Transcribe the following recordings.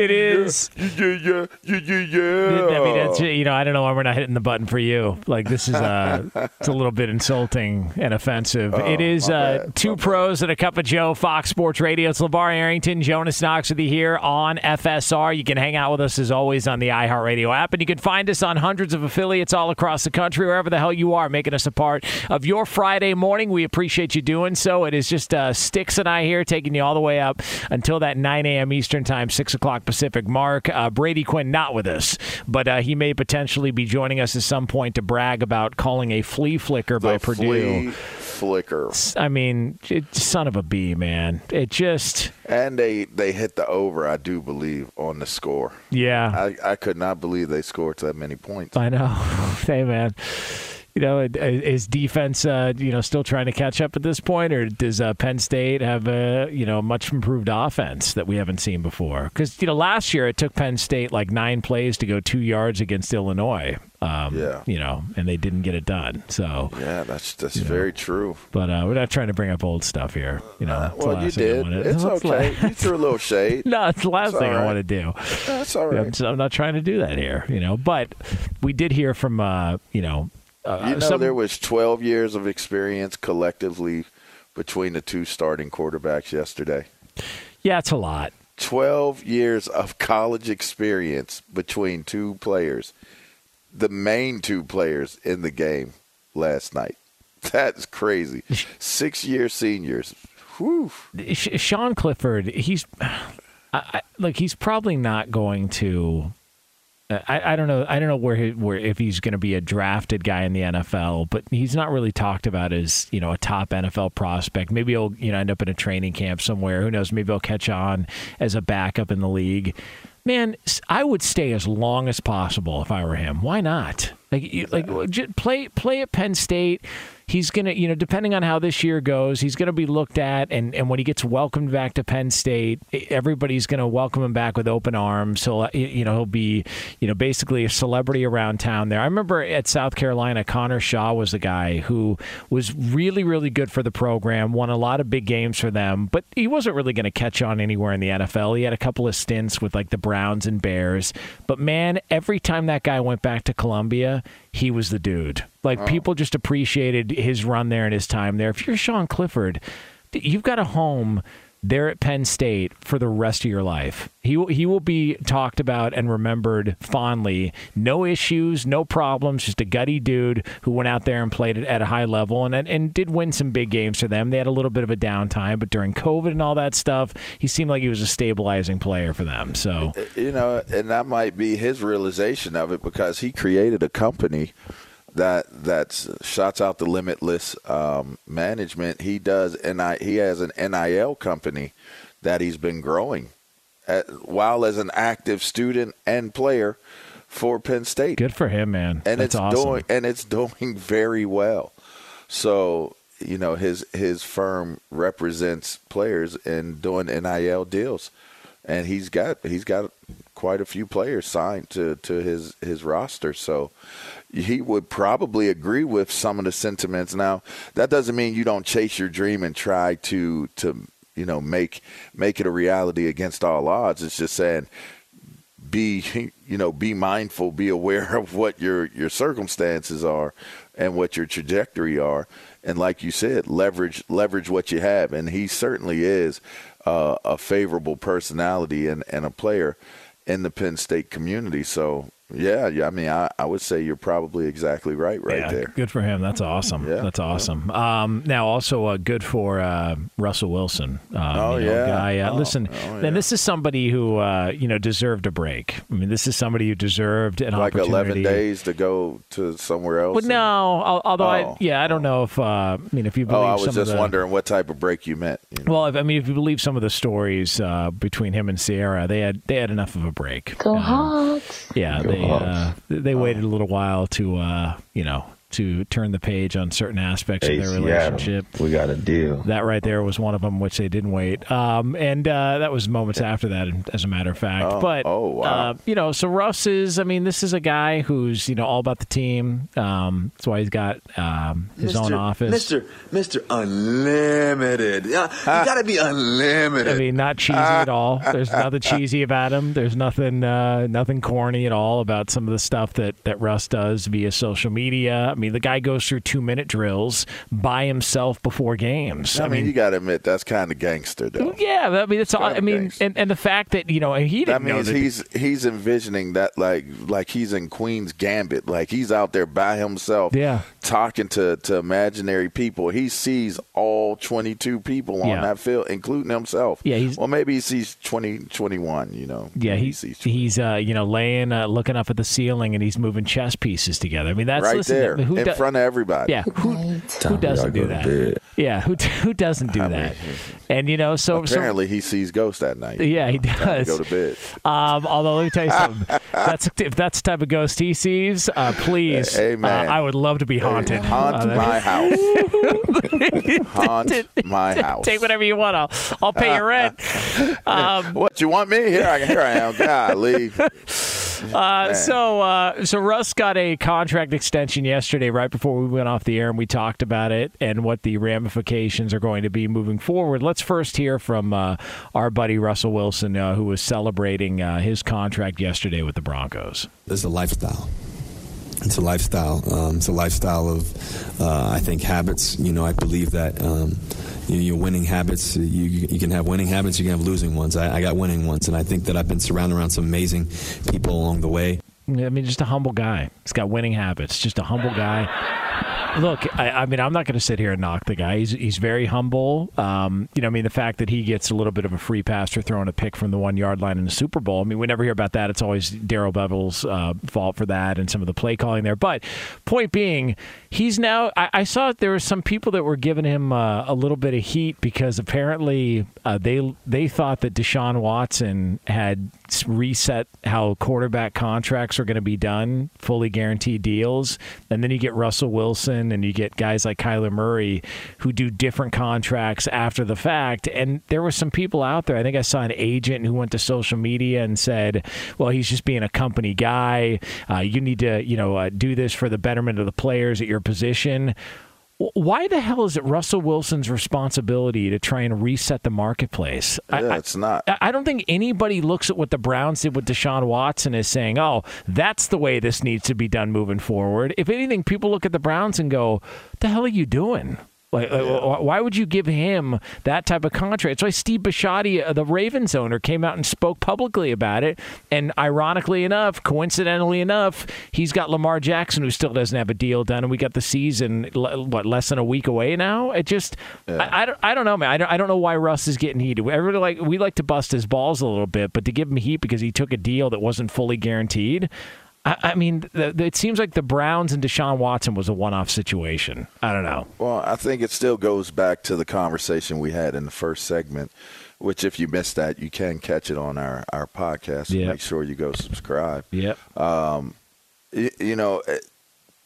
It is. Yeah, yeah, yeah, yeah, yeah. I mean, it's, you know, I don't know why we're not hitting the button for you. Like this is uh, it's a little bit insulting and offensive. Oh, it is uh, bad, two pros and a cup of Joe. Fox Sports Radio. It's LeVar Arrington, Jonas Knox with you here on FSR. You can hang out with us as always on the iHeartRadio app, and you can find us on hundreds of affiliates all across the country, wherever the hell you are, making us a part of your Friday morning. We appreciate you doing so. It is just uh, Sticks and I here taking you all the way up until that 9 a.m. Eastern time, 6 o'clock Pacific mark. Uh, Brady Quinn not with us, but uh, he may potentially be joining us at some point to brag about calling a flea flicker the by Purdue. Flea flicker. I mean, it, son of a bee, man. It just. And they they hit the over, I do believe, on the score. Yeah. I, I could not believe they scored that many points. I know. hey, man you know, is defense, uh, you know, still trying to catch up at this point, or does uh, Penn State have a, you know, much improved offense that we haven't seen before? Because you know, last year it took Penn State like nine plays to go two yards against Illinois. Um, yeah, you know, and they didn't get it done. So yeah, that's that's very know. true. But uh, we're not trying to bring up old stuff here. You know, uh, well, you did. It's okay. you threw a little shade. no, it's the last thing right. I want to do. That's all right. I'm, I'm, not trying to do that here. You know, but we did hear from uh, you know uh, you know, some, there was 12 years of experience collectively between the two starting quarterbacks yesterday. Yeah, it's a lot. 12 years of college experience between two players, the main two players in the game last night. That's crazy. Six year seniors. Whew. Sean Clifford, he's I, I, like he's probably not going to. Uh, I, I don't know. I don't know where he, where if he's going to be a drafted guy in the NFL, but he's not really talked about as you know a top NFL prospect. Maybe he'll you know end up in a training camp somewhere. Who knows? Maybe he'll catch on as a backup in the league. Man, I would stay as long as possible if I were him. Why not? Like, like play play at Penn State he's going to, you know, depending on how this year goes, he's going to be looked at. And, and when he gets welcomed back to Penn State, everybody's going to welcome him back with open arms. He'll, you know, he'll be, you know, basically a celebrity around town there. I remember at South Carolina, Connor Shaw was the guy who was really, really good for the program, won a lot of big games for them, but he wasn't really going to catch on anywhere in the NFL. He had a couple of stints with like the Browns and Bears. But man, every time that guy went back to Columbia, he was the dude. Like oh. people just appreciated his run there and his time there. If you're Sean Clifford, you've got a home there at Penn State for the rest of your life. He will, he will be talked about and remembered fondly. No issues, no problems, just a gutty dude who went out there and played at a high level and and did win some big games for them. They had a little bit of a downtime, but during COVID and all that stuff, he seemed like he was a stabilizing player for them. So, you know, and that might be his realization of it because he created a company – that that's shots out the limitless um, management. He does, and he has an NIL company that he's been growing, at, while as an active student and player for Penn State. Good for him, man. And that's it's awesome. doing and it's doing very well. So you know his his firm represents players in doing NIL deals, and he's got he's got quite a few players signed to to his his roster. So he would probably agree with some of the sentiments. Now, that doesn't mean you don't chase your dream and try to to you know make make it a reality against all odds. It's just saying be you know be mindful, be aware of what your your circumstances are and what your trajectory are, and like you said, leverage leverage what you have. And he certainly is uh, a favorable personality and and a player in the Penn State community. So yeah, yeah. I mean, I, I would say you're probably exactly right, right yeah, there. Good for him. That's awesome. Yeah, That's awesome. Yeah. Um, now, also uh, good for uh, Russell Wilson. Um, oh you know, yeah. Guy, uh, oh, listen, oh, and this is somebody who uh, you know deserved a break. I mean, this is somebody who deserved an like opportunity. eleven days to go to somewhere else. Well, no. Although, I, oh. yeah, I don't know if uh, I mean if you believe. Oh, I was just the, wondering what type of break you meant. You know? Well, if, I mean, if you believe some of the stories uh, between him and Ciara, they had they had enough of a break. Go Hawks! Yeah, Go they. Hawks. they waited a little while to, uh, you know, to turn the page on certain aspects hey, of their relationship. Seattle, we got a deal. That right there was one of them, which they didn't wait. Um, and uh, that was moments after that, as a matter of fact. Oh, but oh wow, uh, you know, so Russ is. I mean, this is a guy who's you know all about the team. Um, that's why he's got um, his Mr. own office. Mister Mister Unlimited. Yeah, you got to be unlimited. I mean, not cheesy at all. There's nothing cheesy about him. There's nothing uh, nothing corny at all about some of the stuff that that Russ does via social media. I mean, the guy goes through two minute drills by himself before games. I, I mean, mean, you got to admit that's kind of gangster, though. Yeah, I mean, it's all. I mean, and, and the fact that you know he didn't that means that he's he's envisioning that like like he's in Queen's Gambit, like he's out there by himself, yeah, talking to to imaginary people. He sees all twenty two people on Yeah. that field, including himself. Yeah, he's- well, maybe he sees 20, 21, You know, Yeah, he's he sees he's uh, you know laying, uh, looking up at the ceiling, and he's moving chess pieces together. I mean, that's right listen, there who in do- front of everybody. Yeah, who, who doesn't do that? Yeah, who who doesn't do that? And you know, so so Apparently, he sees ghosts that night. Yeah, he Time to does. Go to bed. Um, although let me tell you something, that's if that's the type of ghost he sees, uh, please, Hey, uh, I would love to be haunted. Haunt Uh, my house. Haunt my house. Take whatever you want. I'll I'll pay your rent. Um, what you want me here? I here I am. Golly. Uh, so, uh, so Russ got a contract extension yesterday, right before we went off the air, and we talked about it and what the ramifications are going to be moving forward. Let's first hear from uh, our buddy Russell Wilson, uh, who was celebrating uh, his contract yesterday with the Broncos. This is a lifestyle. It's a lifestyle. Um, it's a lifestyle of, uh, I think, habits. You know, I believe that um, you, your winning habits. You, you can have winning habits. You can have losing ones. I, I got winning ones, and I think that I've been surrounded around some amazing people along the way. I mean, just a humble guy. He's got winning habits. Just a humble guy. Look, I, I, mean, I'm not going to sit here and knock the guy. He's he's very humble. Um, you know, I mean, the fact that he gets a little bit of a free pass for throwing a pick from the one yard line in the Super Bowl. I mean, we never hear about that. It's always Darrell Bevell's uh, fault for that and some of the play calling there. But point being, he's now. I, I saw there were some people that were giving him uh, a little bit of heat because apparently uh, they they thought that Deshaun Watson had reset how quarterback contracts are going to be done, fully guaranteed deals, and then you get Russell Wilson and you get guys like Kyler Murray who do different contracts after the fact. And there were some people out there. I think I saw an agent who went to social media and said, "Well, he's just being a company guy. Uh, you need to, you know, uh, do this for the betterment of the players at your position." Why the hell is it Russell Wilson's responsibility to try and reset the marketplace? Yeah, I, it's not. I don't think anybody looks at what the Browns did with Deshaun Watson as saying, "Oh, that's the way this needs to be done moving forward." If anything, people look at the Browns and go, "The hell are you doing?" Like, yeah. why would you give him that type of contract? It's why Steve Bisciotti, uh, the Ravens owner, came out and spoke publicly about it. And ironically enough, coincidentally enough, he's got Lamar Jackson, who still doesn't have a deal done, and we got the season what less than a week away now. It just, yeah. I, I, don't, I don't know, man. I don't, I don't know why Russ is getting heated. Everybody like we like to bust his balls a little bit, but to give him heat because he took a deal that wasn't fully guaranteed. I, I mean, the, the, it seems like the Browns and Deshaun Watson was a one-off situation. I don't know. Well, I think it still goes back to the conversation we had in the first segment, which if you missed that, you can catch it on our our podcast. Yep. Make sure you go subscribe. Yep. Um, you, you know, eh,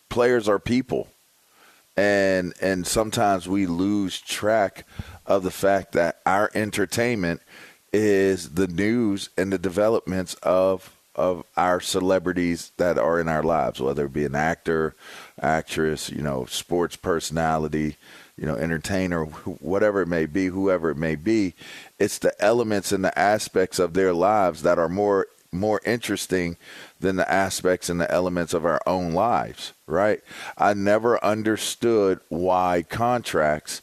players are people, and and sometimes we lose track of the fact that our entertainment is the news and the developments of of our celebrities that are in our lives, whether it be an actor, actress, you know, sports personality, you know, entertainer, whatever it may be, whoever it may be. It's the elements and the aspects of their lives that are more more interesting than the aspects and the elements of our own lives, right? I never understood why contracts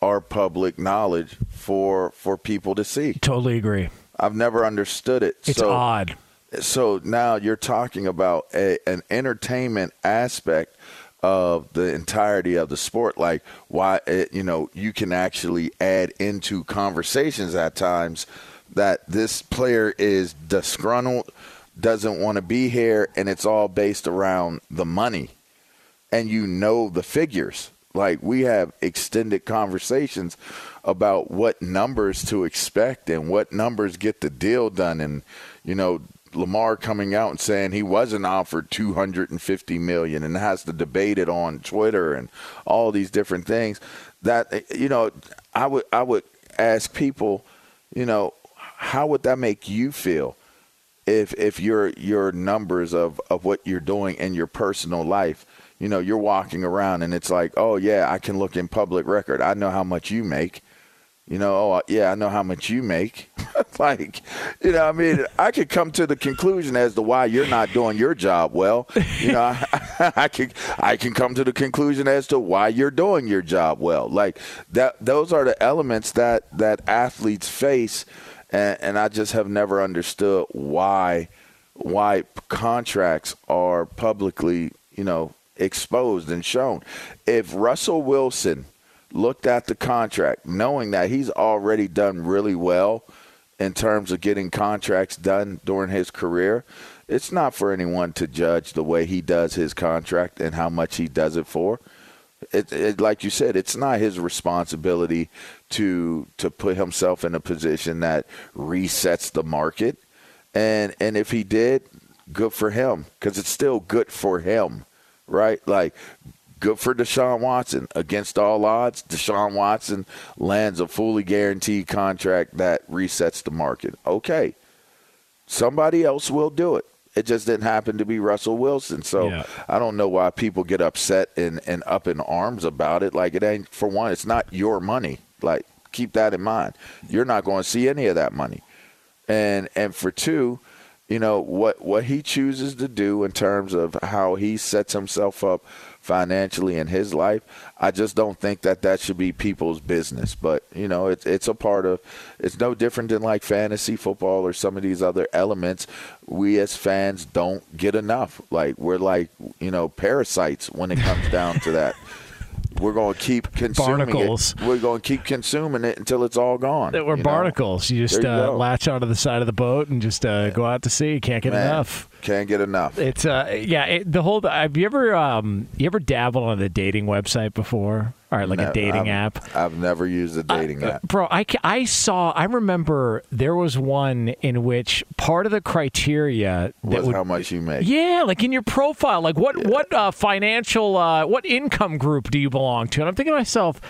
are public knowledge for for people to see. Totally agree. I've never understood it. It's so, odd so now you're talking about a, an entertainment aspect of the entirety of the sport. Like why it, you know you can actually add into conversations at times that this player is disgruntled doesn't want to be here and it's all based around the money. And you know the figures. Like we have extended conversations about what numbers to expect and what numbers get the deal done and you know Lamar coming out and saying he wasn't offered 250 million and has to debate it on Twitter and all these different things that you know I would I would ask people you know how would that make you feel if if your your numbers of of what you're doing in your personal life you know you're walking around and it's like oh yeah I can look in public record. I know how much you make you know, oh yeah, I know how much you make. like, you know, I mean, I could come to the conclusion as to why you're not doing your job well. You know, I, I can I can come to the conclusion as to why you're doing your job well. Like that, those are the elements that that athletes face, and, and I just have never understood why why contracts are publicly, you know, exposed and shown. If Russell Wilson looked at the contract, knowing that he's already done really well in terms of getting contracts done during his career, it's not for anyone to judge the way he does his contract and how much he does it for. It, it, like you said, it's not his responsibility to to put himself in a position that resets the market. And and if he did, good for him because it's still good for him, right? Like Good for Deshaun Watson. Against all odds, Deshaun Watson lands a fully guaranteed contract that resets the market. Okay. Somebody else will do it. It just didn't happen to be Russell Wilson. So yeah. I don't know why people get upset and, and up in arms about it. Like it ain't for one, it's not your money. Like keep that in mind. You're not going to see any of that money. And and for two, you know, what what he chooses to do in terms of how he sets himself up financially in his life. I just don't think that that should be people's business. But you know, it's it's a part of. It's no different than like fantasy football or some of these other elements. We as fans don't get enough. Like we're like you know parasites when it comes down to that. we're going to keep consuming Barnacles. it. We're going to keep consuming it until it's all gone. That were you know? barnacles. You just you uh, latch onto the side of the boat and just uh, go out to sea. Can't get Man, enough. Can't get enough. It's uh yeah it, the whole have you ever um you ever dabbled on a dating website before or like a dating I've- app I've never used a dating app. bro I, I saw I remember there was one in which part of the criteria that Was would how much you make. yeah like in your profile like what what uh, financial uh, what income group do you belong to and I'm thinking to myself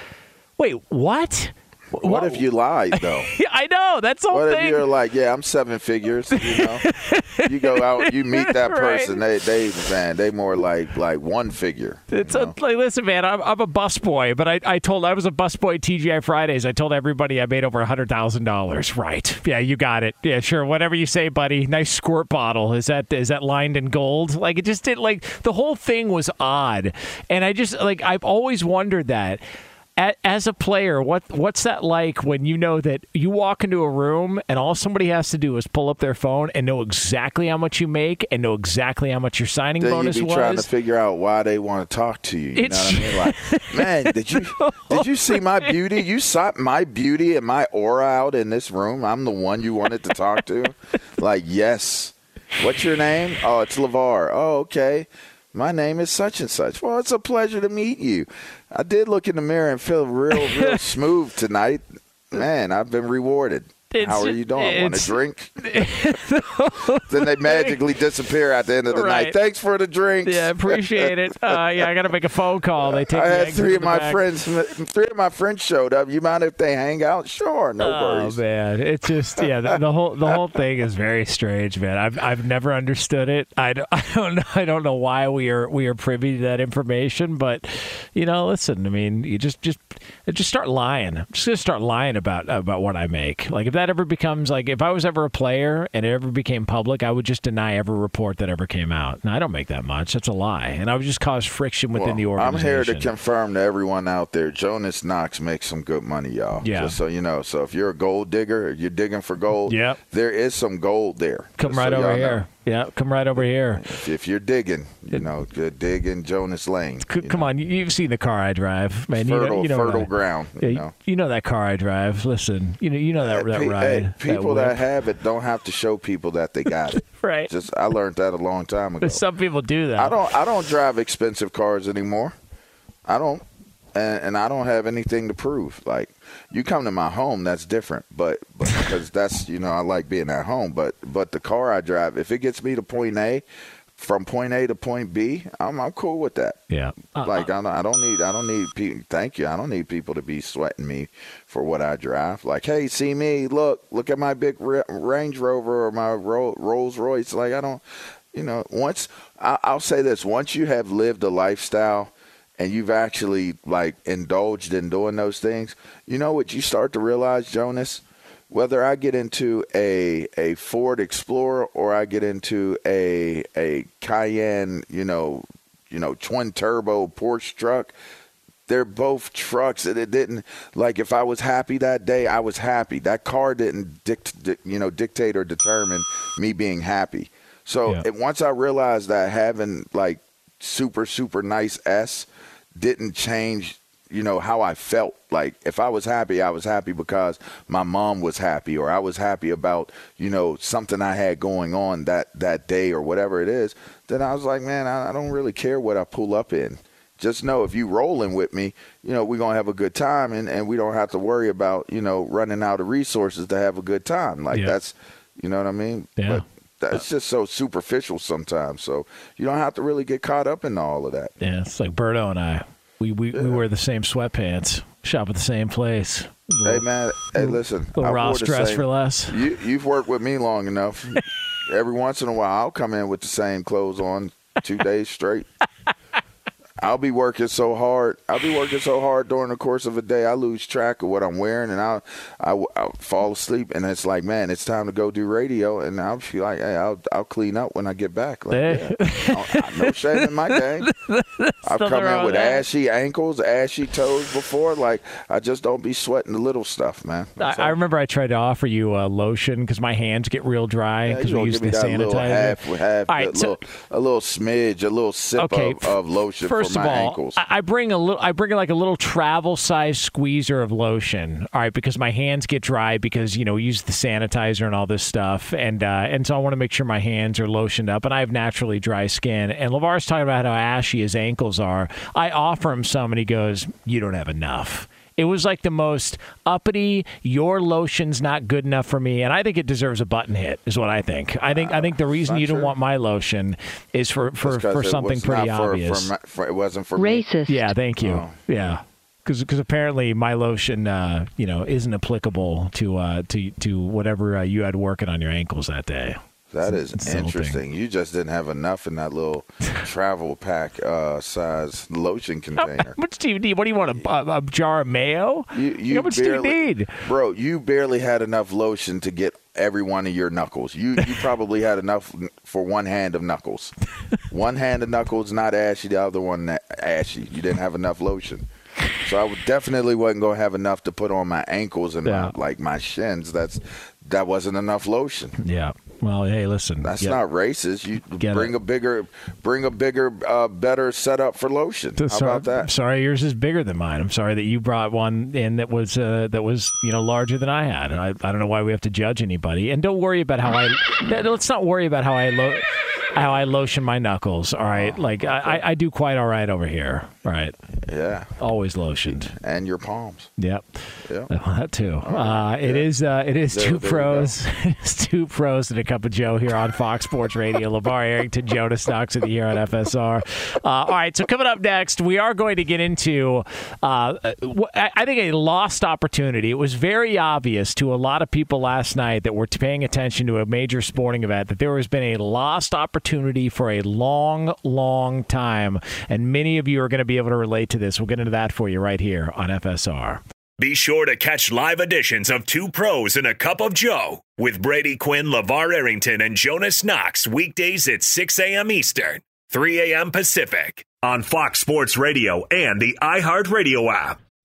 wait what What if you lied though? I know that's all. What if you're like, yeah, I'm seven figures. You know, you go out, you meet that Right. person. They, they, man, they more like like one figure. It's a, like, listen, man. I'm, I'm a busboy, but I, I told I was a busboy at TGI Fridays. I told everybody I made over a hundred thousand dollars. Right? Yeah, you got it. Yeah, sure. Whatever you say, buddy. Nice squirt bottle. Is that is that lined in gold? Like it just did. Like the whole thing was odd, and I just like I've always wondered that. As a player, what what's that like when you know that you walk into a room and all somebody has to do is pull up their phone and know exactly how much you make and know exactly how much your signing Then you bonus be was? trying to figure out why they want to talk to you. You It's- know what I mean? Like, man, did you did you see my beauty? You saw my beauty and my aura out in this room. I'm the one you wanted to talk to. Like, yes. What's your name? Oh, it's Lavar. Oh, okay. My name is such and such. Well, it's a pleasure to meet you. I did look in the mirror and feel real, real smooth tonight. Man, I've been rewarded. It's- How are you doing? Want a drink? then they magically disappear at the end of the Right. night. Thanks for the drink. Yeah, appreciate it. Uh, yeah, I got to make a phone call. They take I had three of my back. friends. Three of my friends showed up. You mind if they hang out? Sure, no oh worries. Oh man, it's just yeah. The, the whole the whole thing is very strange, man. I've I've never understood it. I, don't- I don't know. I don't know why we are we are privy to that information, but you know, listen. I mean, you just just just start lying. I'm just gonna start lying about about what I make. Like if that ever becomes like if I was ever a player and it ever became public, I would just deny every report that ever came out. And I don't make that much. That's a lie, and I would just cause friction within the organization. I'm here to confirm to everyone out there. Jonas Knox makes some good money, y'all. Yeah. Just so you know. So if you're a gold digger, you're digging for gold. Yep. There is some gold there. Come Just so right over y'all know. Yeah, come right over here. If, if you're digging, you know, uh, good dig in Jonas Lane. C- Come on, you- you've seen the car I drive, man. you know, fertile, you know fertile that. ground. Yeah, You know. you know that car I drive. Listen, you know, you know that uh, that Pe- ride. hey, people that, whip. have it don't have to show people that they got it. right. Just I learned that a long time ago. Some people do that. I don't. I don't drive expensive cars anymore. I don't, and, and I don't have anything to prove. Like you come to my home, that's different. But but because that's you know I like being at home. But but the car I drive, if it gets me to point A, from point A to point B, I'm I'm cool with that. Yeah. Uh, Like I don't, I don't need I don't need people. Thank you. I don't need people to be sweating me for what I drive. Like, hey, see me? Look, look at my big Range Rover or my Rolls Royce. Like I don't, you know. Once I, I'll say this: once you have lived a lifestyle and you've actually like indulged in doing those things, you know what you start to realize, Jonas. Whether I get into a a Ford Explorer or I get into a a Cayenne, you know, you know, twin turbo Porsche truck, they're both trucks and it didn't like if i was happy that day i was happy that car didn't dict, di- you know dictate or determine me being happy so Yeah. it, once i realized that having like super super nice s didn't change you know how i felt like if i was happy i was happy because my mom was happy or i was happy about you know something i had going on that that day or whatever it is then i was like man i, I don't really care what i pull up in just know if you rolling with me, you know, we're gonna have a good time and, and we don't have to worry about, you know, running out of resources to have a good time. Like Yeah. that's you know what I mean? Yeah. But that's uh, just so superficial sometimes. So you don't have to really get caught up in all of that. Yeah, it's like Berto and I. We we, we wear the same sweatpants, shop at the same place. Hey man, hey listen. Little Ross dress same- for less. You you've worked with me long enough. Every once in a while I'll come in with the same clothes on two days straight. I'll be working so hard. I'll be working so hard during the course of a day. I lose track of what I'm wearing, and I'll, I'll, I'll fall asleep. And it's like, man, it's time to go do radio. And I'll feel like, hey, I'll, I'll clean up when I get back. Like, Hey. yeah, I- no shame in my game. I've come in with that. ashy ankles, ashy toes before. Like, I just don't be sweating the little stuff, man. I, I remember I tried to offer you a lotion because my hands get real dry because you we use the sanitizer. half, half All right, a, so- little, a little smidge, a little sip Okay, of, of lotion first First of all, ankles. I bring a little. I bring like a little travel size squeezer of lotion. All right, because my hands get dry because you know we use the sanitizer and all this stuff, and uh, and so I want to make sure my hands are lotioned up. And I have naturally dry skin. And Lavar's talking about how ashy his ankles are. I offer him some, and he goes, "You don't have enough." It was like the most uppity. Your lotion's not good enough for me, and I think it deserves a button hit. Is what I think. I think. I think the reason not you don't true. want my lotion is for for, That's 'cause for it something was pretty not for- obvious. For, my, for, it wasn't for me. Yeah, thank you. Oh. Yeah. Because apparently my lotion, uh, you know, isn't applicable to uh, to to whatever uh, you had working on your ankles that day. That is Insulting. interesting. You just didn't have enough in that little travel pack uh, size lotion container. How much do you need? What do you want? A, a, a jar of mayo? You, you How much barely, do you need? bro? You barely had enough lotion to get every one of your knuckles. You you probably had enough for one hand of knuckles. one hand of knuckles not ashy, the other one ashy. You didn't have enough lotion. So I definitely wasn't gonna have enough to put on my ankles and Yeah. my, like my shins. That's that wasn't enough lotion. Yeah. Well, hey, listen. That's yeah. not racist. You Get bring it. a bigger, bring a bigger, uh, better setup for lotion. How sorry, about that? Sorry, yours is bigger than mine. I'm sorry that you brought one in that was uh, that was you know larger than I had. I, I don't know why we have to judge anybody. And don't worry about how I. let's not worry about how I lo- how I lotion my knuckles. All right, like I, I, I do quite all right over here. All right, Yeah, always lotioned. and your palms. Yep. Yeah. Well, that too. Uh, it is. Uh, it is There- two there pros. it's two pros and a cup of Joe here on Fox Sports Radio. Lavar Arrington, Jonas Knox with you here on FSR. Uh, all right. So coming up next, we are going to get into. Uh, I I think a lost opportunity. It was very obvious to a lot of people last night that were paying attention to a major sporting event that there has been a lost opportunity for a long, long time, and many of you are going to be able to relate to this. We'll get into that for you right here on FSR. Be sure to catch live editions of Two Pros and a Cup of Joe with Brady Quinn, LeVar Arrington, and Jonas Knox weekdays at 6 a.m. Eastern, 3 a.m. Pacific on Fox Sports Radio and the iHeartRadio app.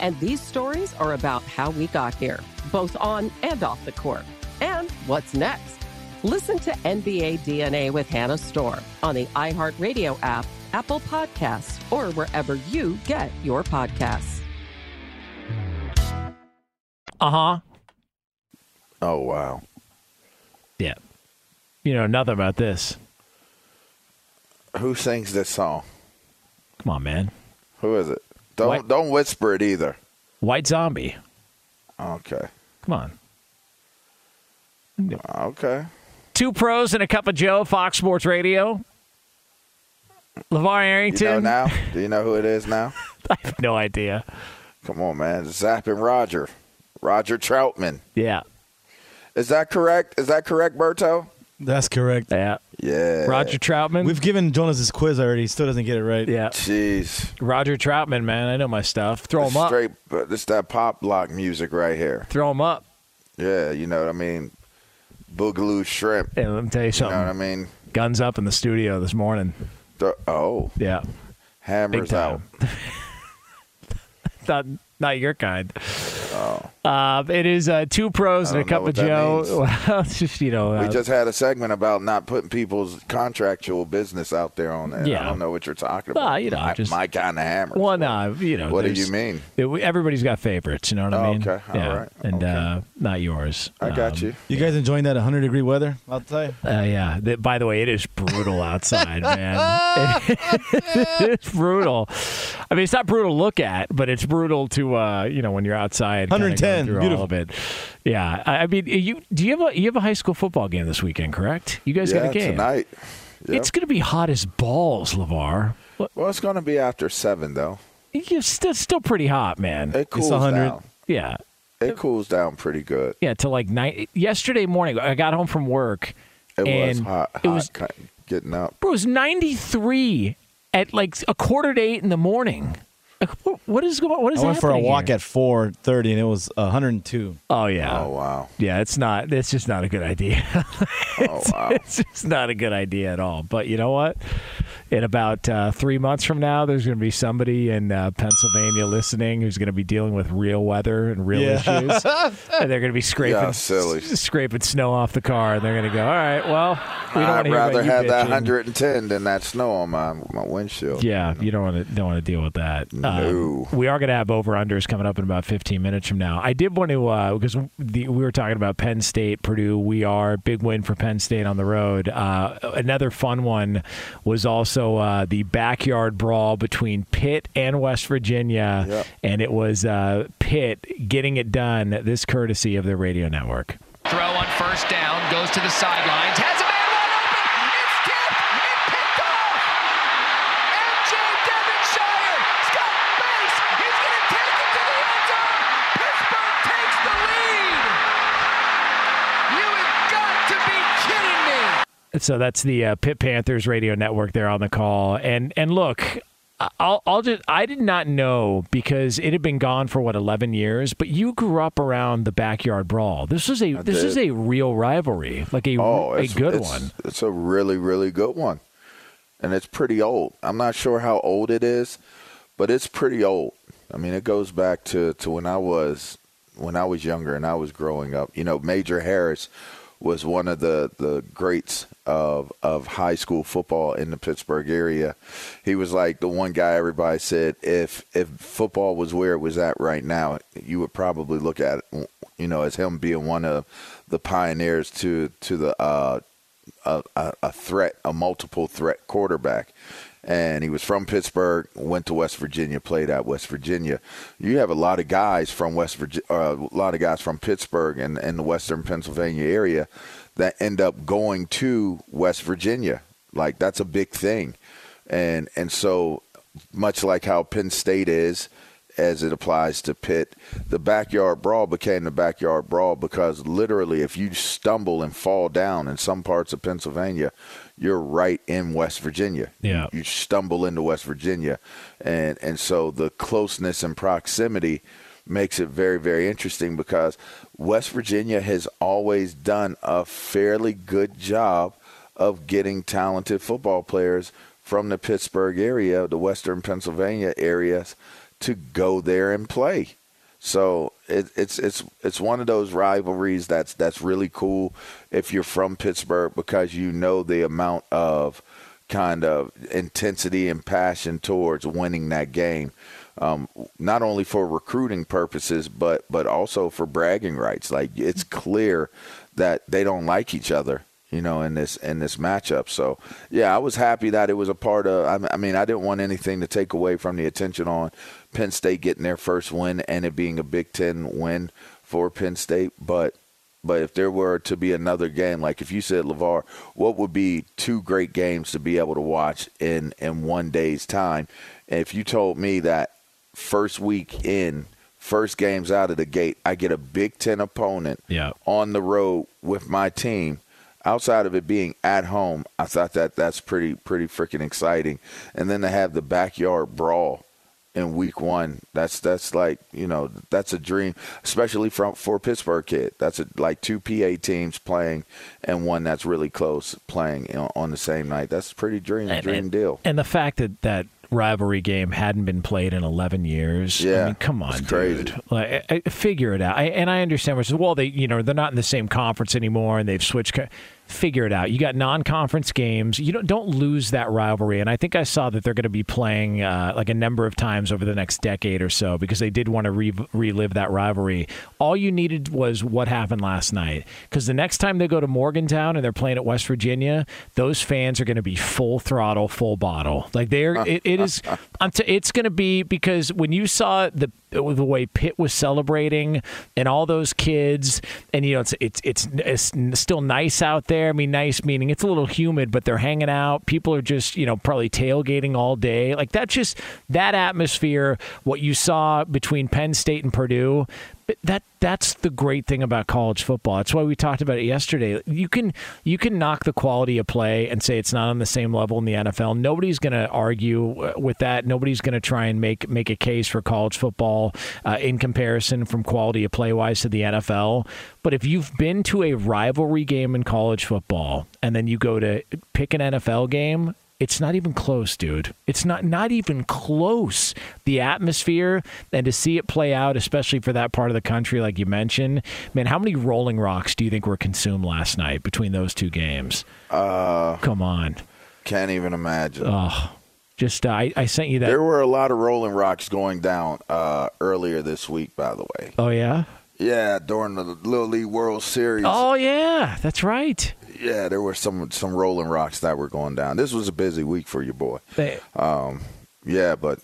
And these stories are about how we got here, both on and off the court. And what's next? Listen to NBA DNA with Hannah Storm on the iHeartRadio app, Apple Podcasts, or wherever you get your podcasts. Uh huh. Oh wow. Yeah. You know nothing about this. Who sings this song? Come on, man. Who is it? Don't White- don't whisper it either. White Zombie. Okay. Come on. Okay. Two pros and a cup of Joe, Fox Sports Radio. LeVar You Arrington. know now? Do you know who it is now? I have no idea. Come on, man. Zapp and Roger. Roger Troutman. Yeah. Is that correct? Is that correct, Berto? That's correct. Yeah. Yeah. Roger Troutman. We've given Jonas his quiz already. He still doesn't get it right. Yeah. Jeez. Roger Troutman, man. I know my stuff. Throw him up. Straight, but this that pop block music right here. Throw him up. Yeah, you know what I mean. Boogaloo shrimp. Hey, let me tell you You something. know what I mean? Guns up in the studio this morning. The- oh, Yeah. hammers Big out. time. Not, not your kind. Oh. Uh, it is uh, two pros and a cup of Joe. Well, just you know. we uh, just had a segment about not putting people's contractual business out there on there. Yeah. I don't know what you're talking Well, about. you know, my, just- my kind of hammer. well, no, you know. What do you mean? it- everybody's got favorites. You know what I Oh, mean? okay. All yeah. right. And uh, not yours. I got Um, you. You guys enjoying that 100 degree weather outside? Uh, yeah. Th- by the way, it is brutal outside, man. it's brutal. I mean, it's not brutal to look at, but it's brutal to uh, you know when you're outside. kinda going 110, beautiful. All of it. Yeah. I, I mean, you do you have a you have a high school football game this weekend? Correct? You guys yeah, got a game tonight. Yep. It's going to be hot as balls, Levar. What? well, it's going to be after seven though. It's still still pretty hot, man. It cools 100. down. Yeah. It cools down pretty good. Yeah, to like night. Yesterday morning, I got home from work. It was and hot. hot It was getting up. Bro, it was 93 at like a quarter to eight in the morning. Like, what- what is going? What is I went for a walk here? at 4:30 and it was 102. Oh yeah. Oh wow. Yeah, it's not. It's just not a good idea. Oh wow. it's just not a good idea at all. But you know what? In about uh, three months from now, there's going to be somebody in uh, Pennsylvania listening who's going to be dealing with real weather and real Yeah. issues, and they're going to be scraping Yeah, silly. s- scraping snow off the car, and they're going to go, "All right, well, we don't I'd hear rather have that 110 than that snow on my my windshield. Yeah, you don't want to don't want to deal with that. No. Um, we are going to have over unders coming up in about 15 minutes from now. I did want to uh, because the, we were talking about Penn State, Purdue. We are big win for Penn State on the road. Uh, another fun one was also uh, the backyard brawl between Pitt and West Virginia, Yep. and it was uh, Pitt getting it done. This courtesy of the radio network. Throw on first down, goes to the sidelines, So that's the uh, Pitt Panthers radio network there on the call. And and look, I'll I'll just I did not know because it had been gone for what 11 years, but you grew up around the backyard brawl. This is a this is a real rivalry, like a Oh, a good it's- one. It's a really, really good one, and it's pretty old. I'm not sure how old it is, but it's pretty old. I mean, it goes back to, to when I was when I was younger and I was growing up. You know, Major Harris was one of the, the greats of of high school football in the Pittsburgh area. He was like the one guy everybody said if if football was where it was at right now, you would probably look at it, you know, as him being one of the pioneers to to the uh, a, a, a threat, a multiple threat quarterback. And he was from Pittsburgh, went to West Virginia, played at West Virginia. You have a lot of guys from West Virginia, uh, a lot of guys from Pittsburgh and, and the Western Pennsylvania area that end up going to West Virginia. Like that's a big thing, and and so much like how Penn State is. As it applies to Pitt, the backyard brawl became the backyard brawl because literally, if you stumble and fall down in some parts of Pennsylvania, you're right in West Virginia. Yeah. You stumble into West Virginia. And and so the closeness and proximity makes it very, very interesting because West Virginia has always done a fairly good job of getting talented football players from the Pittsburgh area, the Western Pennsylvania areas, to go there and play. So it, it's it's it's one of those rivalries that's that's really cool if you're from Pittsburgh because you know the amount of kind of intensity and passion towards winning that game. Um, not only for recruiting purposes, but but also for bragging rights. Like it's clear that they don't like each other, you know, in this in this matchup. So yeah, I was happy that it was a part of. I, mean, I didn't want anything to take away from the attention on Penn State getting their first win and it being a Big Ten win for Penn State, but. But if there were to be another game, like if you said LeVar, what would be two great games to be able to watch in in one day's time? And if you told me that first week in, first games out of the gate, I get a Big Ten opponent Yeah. on the road with my team. Outside of it being at home, I thought that that's pretty pretty freaking exciting. And then to have the backyard brawl in week one, that's that's like you know that's a dream, especially from for a Pittsburgh kid. That's a, like two PA teams playing and one that's really close playing on the same night. That's a pretty dream And- dream and- deal. And the fact that that rivalry game hadn't been played in 11 years. I Yeah, mean, come on, crazy. dude. Like, I, I- figure it out. I, and I understand. Which well, they, you know, they're not in the same conference anymore, and they've switched. Co- figure it out. You got non-conference games. You don't don't lose that rivalry. And I think I saw that they're going to be playing uh, like a number of times over the next decade or so because they did want to re- relive that rivalry. All you needed was what happened last night. Because the next time they go to Morgantown and they're playing at West Virginia, those fans are going to be full throttle, full bottle. Like they're it, it is. I'm t- it's going to be because when you saw the the way Pitt was celebrating and all those kids, and you know it's it's it's, it's still nice out there. I mean, nice meaning it's a little humid, but they're hanging out. People are just you know probably tailgating all day. Like that just that atmosphere. What you saw between Penn State and Purdue. That that's the great thing about college football. That's why we talked about it yesterday. You can you can knock the quality of play and say it's not on the same level in the NFL. Nobody's going to argue uh, with that. Nobody's going to try and make make a case for college football uh, in comparison from quality of play wise to the NFL. But if you've been to a rivalry game in college football and then you go to pick an NFL game, it's not even close, dude. It's not not even close. The atmosphere and to see it play out, especially for that part of the country, like you mentioned, man. How many Rolling Rocks do you think were consumed last night between those two games? Uh, Come on, can't even imagine. oh, just uh, I, I sent you that. There were a lot of Rolling Rocks going down uh, earlier this week, by the way. oh yeah. Yeah, during the Little League World Series. Oh yeah, that's right. Yeah, there were some some Rolling Rocks that were going down. This was a busy week for your boy. Um, yeah, but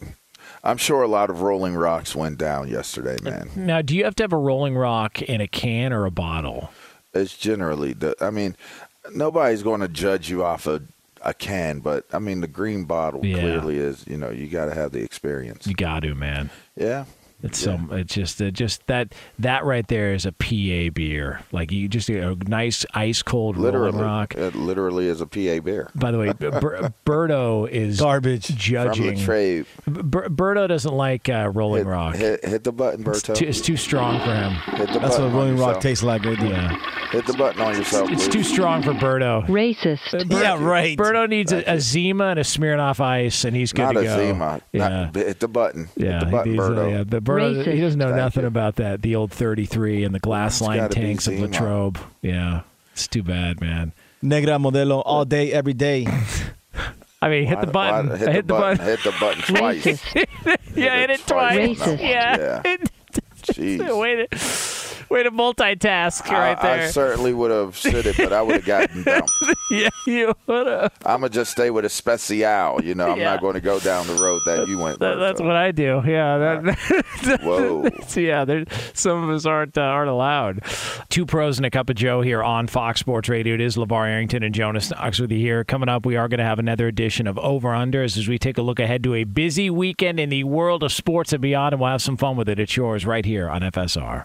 I'm sure a lot of Rolling Rocks went down yesterday, man. Now, do you have to have a Rolling Rock in a can or a bottle? It's generally the. I mean, nobody's going to judge you off a a can, but I mean the green bottle Yeah. clearly is. You know, you got to have the experience. You got to, man. Yeah. It's so it's just it just that that right there is a PA beer. Like you just a nice ice cold Literally, Rolling Rock. it literally is a PA beer. By the way, Ber- Berto is garbage judging. From the trade. Berto doesn't like uh, Rolling Rock. Hit, hit the button, It's Berto. too, it's too strong for him. Hit the That's button what Rolling Rock yourself. tastes like right there. Yeah. Hit the button on yourself. It's please. too strong for Berto. Racist. Ber- Yeah, right. Berto needs a, a Zima and a Smirnoff Ice, and he's good Not to a go. Zima. Yeah. Not, hit the button. Yeah, hit the button, he's, uh, Berto. yeah, but Berto, he doesn't know Thank nothing you. about that. The old 33 and the glass It's line tanks of Zima. Latrobe. Yeah, it's too bad, man. Negra Modelo all day, every day. I mean, hit the button. why- hit, hit the, button. button. Hit the button twice. Yeah, hit it twice twice. on that one. Yeah. Yeah. Jeez. Wait. Way to multitask right I, there. I certainly would have said it, but I would have gotten dumped. yeah, you would have. I'm gonna just stay with a special. You know, I'm Yeah. not going to go down the road that you went. That, that's what I do. Yeah. That, Whoa. yeah. There, some of us aren't uh, aren't allowed. Two pros and a cup of Joe here on Fox Sports Radio. It is LeVar Arrington and Jonas Knox with you here. Coming up, we are going to have another edition of Over Unders as we take a look ahead to a busy weekend in the world of sports and beyond, and we'll have some fun with it. It's yours right here on FSR.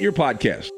your podcasts.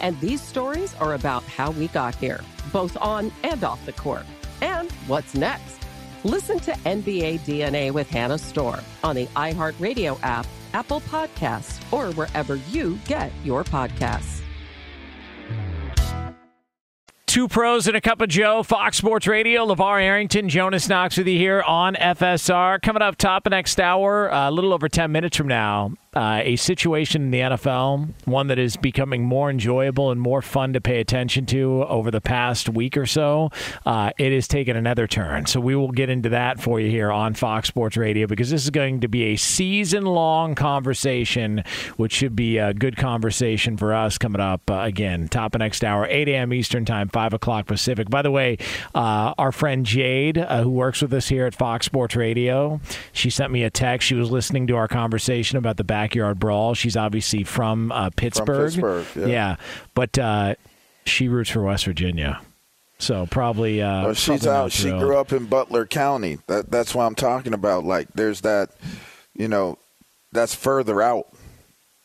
And these stories are about how we got here, both on and off the court. And what's next? Listen to NBA DNA with Hannah Storm on the iHeartRadio app, Apple Podcasts, or wherever you get your podcasts. Two pros and a cup of Joe, Fox Sports Radio. LeVar Arrington, Jonas Knox with you here on FSR. Coming up top of next hour, a little over 10 minutes from now, uh, a situation in the NFL, one that is becoming more enjoyable and more fun to pay attention to over the past week or so. Uh, it has taken another turn. So we will get into that for you here on Fox Sports Radio because this is going to be a season long conversation, which should be a good conversation for us coming up uh, again. Top of next hour, 8 a.m. Eastern Time, 5 o'clock Pacific. By the way, uh, our friend Jade, uh, who works with us here at Fox Sports Radio, she sent me a text. She was listening to our conversation about the backyard brawl. She's obviously from uh, Pittsburgh. Pittsburgh, yeah. but uh, she roots for West Virginia. So probably. Uh, Well, she's probably out. She grew up in Butler County. That that's what I'm talking about. Like, there's that, you know, that's further out.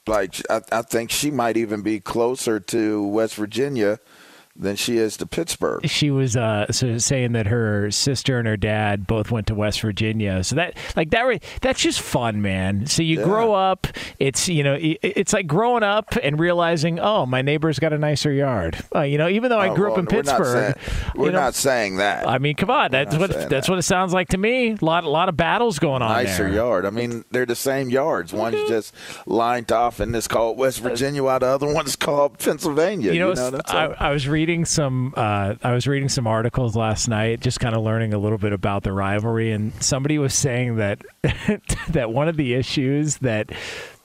Like, I, I think she might even be closer to West Virginia than she is to Pittsburgh. she was uh, so saying that her sister and her dad both went to West Virginia. So that like that re- that's just fun, man. So you grow up, it's you know it's like growing up and realizing, oh, my neighbor's got a nicer yard. Uh, you know, even though I Oh, grew up well, in we're not Pittsburgh, saying- We're you know, not saying that. I mean, come on, that's what that's what it sounds like to me. A lot a lot of battles going on nicer there. yard. I mean, they're the same yards. One's just lined off, and it's called West Virginia, while the other one's called Pennsylvania. You know, that's I. I was reading some. Uh, I was reading some articles last night, just kind of learning a little bit about the rivalry, and somebody was saying that that one of the issues that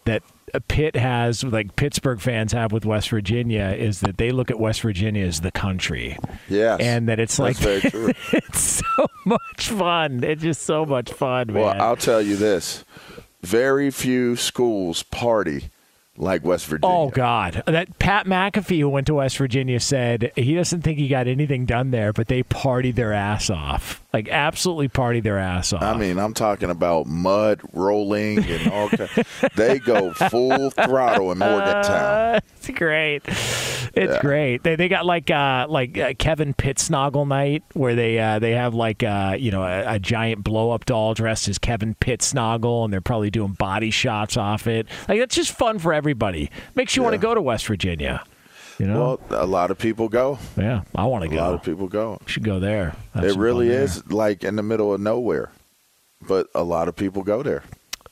that Pitt has, like Pittsburgh fans have with West Virginia, is that they look at West Virginia as the country. yeah, and that it's like very true. it's so much fun. It's just so much fun, man. Well, I'll tell you this: very few schools party like West Virginia. Oh God! That Pat McAfee, who went to West Virginia, said he doesn't think he got anything done there, but they partied their ass off, like absolutely party their ass off. I mean, I'm talking about mud rolling and all. ki- they go full throttle in Morgantown. Uh, it's great. It's Yeah. great. They they got like uh like uh, Kevin Pittsnoggle night where they uh they have like uh you know a, a giant blow up doll dressed as Kevin Pittsnoggle and they're probably doing body shots off it. Like that's just fun for everybody. Makes you want to go to West Virginia. You know? Well, a lot of people go. Yeah, I want to go. A lot of people go. should go there. Have it really there. is like in the middle of nowhere, but a lot of people go there.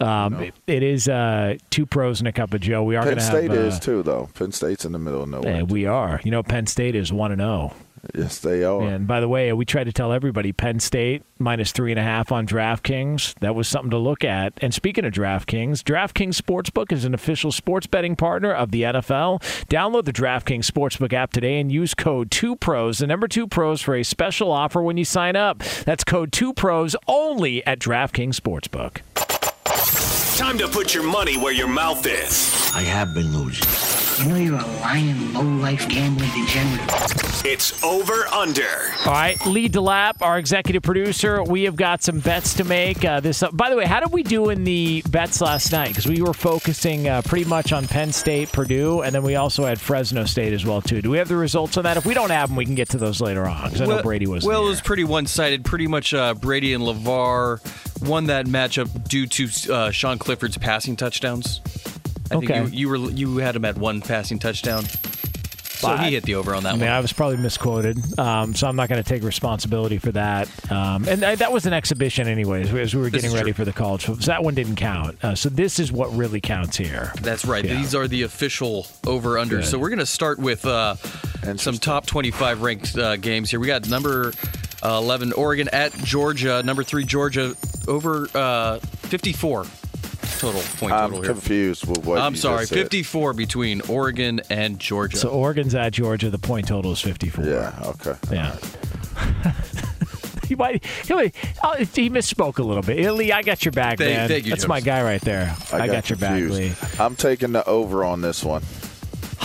Um, it- it is uh, two pros and a cup of Joe. We are Penn going to State have. uh, is too, though. Penn State's in the middle of nowhere. uh, we are. You know, Penn State is one and zero. Yes, they are. And by the way, we tried to tell everybody Penn State minus three and a half on DraftKings. That was something to look at. And speaking of DraftKings, DraftKings Sportsbook is an official sports betting partner of the NFL. Download the DraftKings Sportsbook app today and use code 2PROS, the number 2 pros, for a special offer when you sign up. That's code 2PROS only at DraftKings Sportsbook. Time to put your money where your mouth is. I have been losing. You know you're a lying, low-life gambling degenerate. It's over under. All right, Lee DeLapp, our executive producer. We have got some bets to make. Uh, this, by the way, how did we do in the bets last night? Because we were focusing uh, pretty much on Penn State, Purdue, and then we also had Fresno State as well too. Do we have the results on that? If we don't have them, we can get to those later on. Because I know Brady was. Well, it was pretty one-sided. Pretty much, uh, Brady and LeVar won that matchup due to uh, Sean Clifford's passing touchdowns. I Okay. think you, you were you had him at one passing touchdown, so But- he hit the over on that I mean, one. I was probably misquoted, um, so I'm not going to take responsibility for that. Um, and th- that was an exhibition, anyways, as we were This getting ready for the college. So that one didn't count. Uh, so this is what really counts here. That's right. Yeah. These are the official over under. So we're going to start with uh, some top 25 ranked uh, games here. We got number uh, 11 Oregon at Georgia. Number three Georgia over uh, 54 total point I'm total here. confused with what I'm you sorry, just said. 54 between Oregon and Georgia. So Oregon's at Georgia. The point total is 54. Yeah. Okay. Yeah. he might. He, might- oh, he misspoke a little bit. Lee, I got your back, Thank- man. thank you, That's my guy right there. I, got, your back, Lee. I'm taking the over on this one.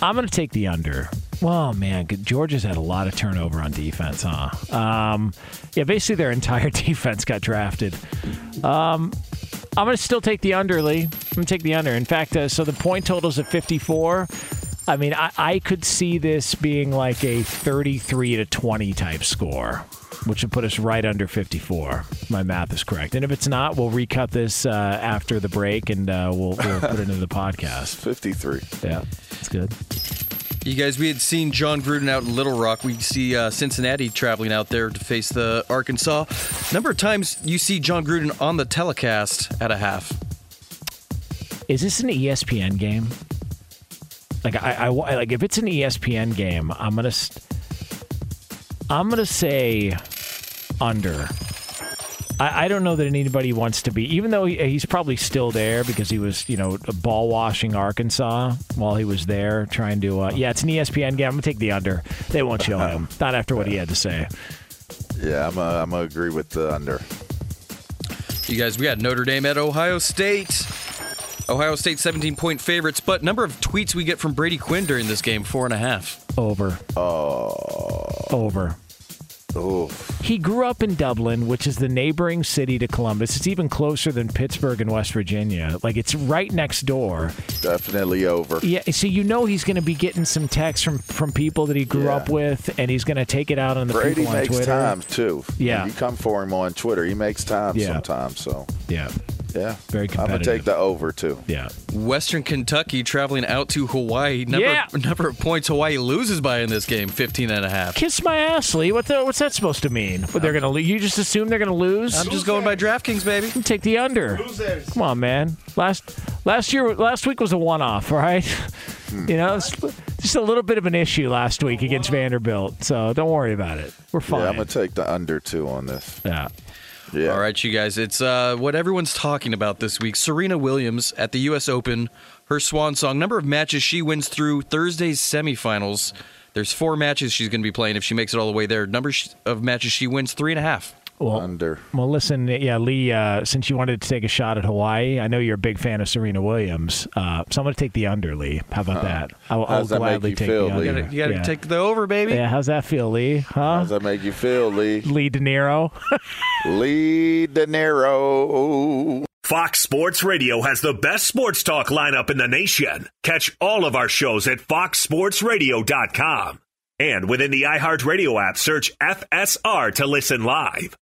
I'm going to take the under. Well, man, Georgia's had a lot of turnover on defense, huh? Um, yeah, basically their entire defense got drafted. Um, I'm going to still take the under, Lee. I'm going to take the under. In fact, uh, so the point total's at 54. I mean, I, I could see this being like a 33 to 20 type score, which would put us right under 54. My math is correct. And if it's not, we'll recut this uh, after the break and uh, we'll, we'll put it into the podcast. 53. Yeah, it's good. You guys, we had seen Jon Gruden out in Little Rock. We see uh, Cincinnati traveling out there to face the Arkansas. Number of times you see Jon Gruden on the telecast at a half. Is this an ESPN game? Like I, I like if it's an ESPN game, I'm gonna I'm gonna say under. I, I don't know that anybody wants to be, even though he, he's probably still there because he was, you know, ball washing Arkansas while he was there trying to. Uh, yeah, it's an ESPN game. I'm gonna take the under. They won't show him. Not after what he had to say. Yeah, I'm uh, I'm gonna agree with the under. You guys, we got Notre Dame at Ohio State. Ohio State 17 point favorites, but number of tweets we get from Brady Quinn during this game four and a half. Over. Oh. Over. He grew up in Dublin, which is the neighboring city to Columbus. It's even closer than Pittsburgh and West Virginia. Like it's right next door. Definitely over. Yeah, so you know he's going to be getting some texts from from people that he grew up with, and he's going to take it out on the Brady people on makes Twitter. time too. Yeah. you come for him on Twitter. He makes time Yeah. sometimes. So yeah, yeah, very I'm gonna take the over too. Yeah. Western Kentucky traveling out to Hawaii. Number, Yeah. number of points Hawaii loses by in this game 15 and a half. Kiss my ass, Lee. What the, what's that supposed to mean? What they're going to lose? You just assume they're going to lose? I'm just going by DraftKings, baby. Take the under. Come on, man. Last last year, last week was a one-off, all right? You know, it's hmm. just a little bit of an issue last week against Vanderbilt. So don't worry about it. We're fine. Yeah, I'm gonna take the under two on this. Yeah. Yeah. All right, you guys. It's uh, what everyone's talking about this week. Serena Williams at the U.S. Open, her swan song. Number of matches she wins through Thursday's semifinals. There's four matches she's going to be playing if she makes it all the way there. Number of matches she wins three and a half. Well, under. Well, listen, yeah, Lee. Uh, since you wanted to take a shot at Hawaii, I know you're a big fan of Serena Williams, uh, so I'm going to take the under, Lee. How about Huh. that? I'll, How I'll does that make gladly you take feel, the Lee? under. You gotta- you gotta yeah. take the over, baby. Yeah, how's that feel, Lee? Huh? How does that make you feel, Lee? Lee De Niro. Lee De Niro. Fox Sports Radio has the best sports talk lineup in the nation. Catch all of our shows at foxsportsradio.com. And within the iHeartRadio app, search FSR to listen live.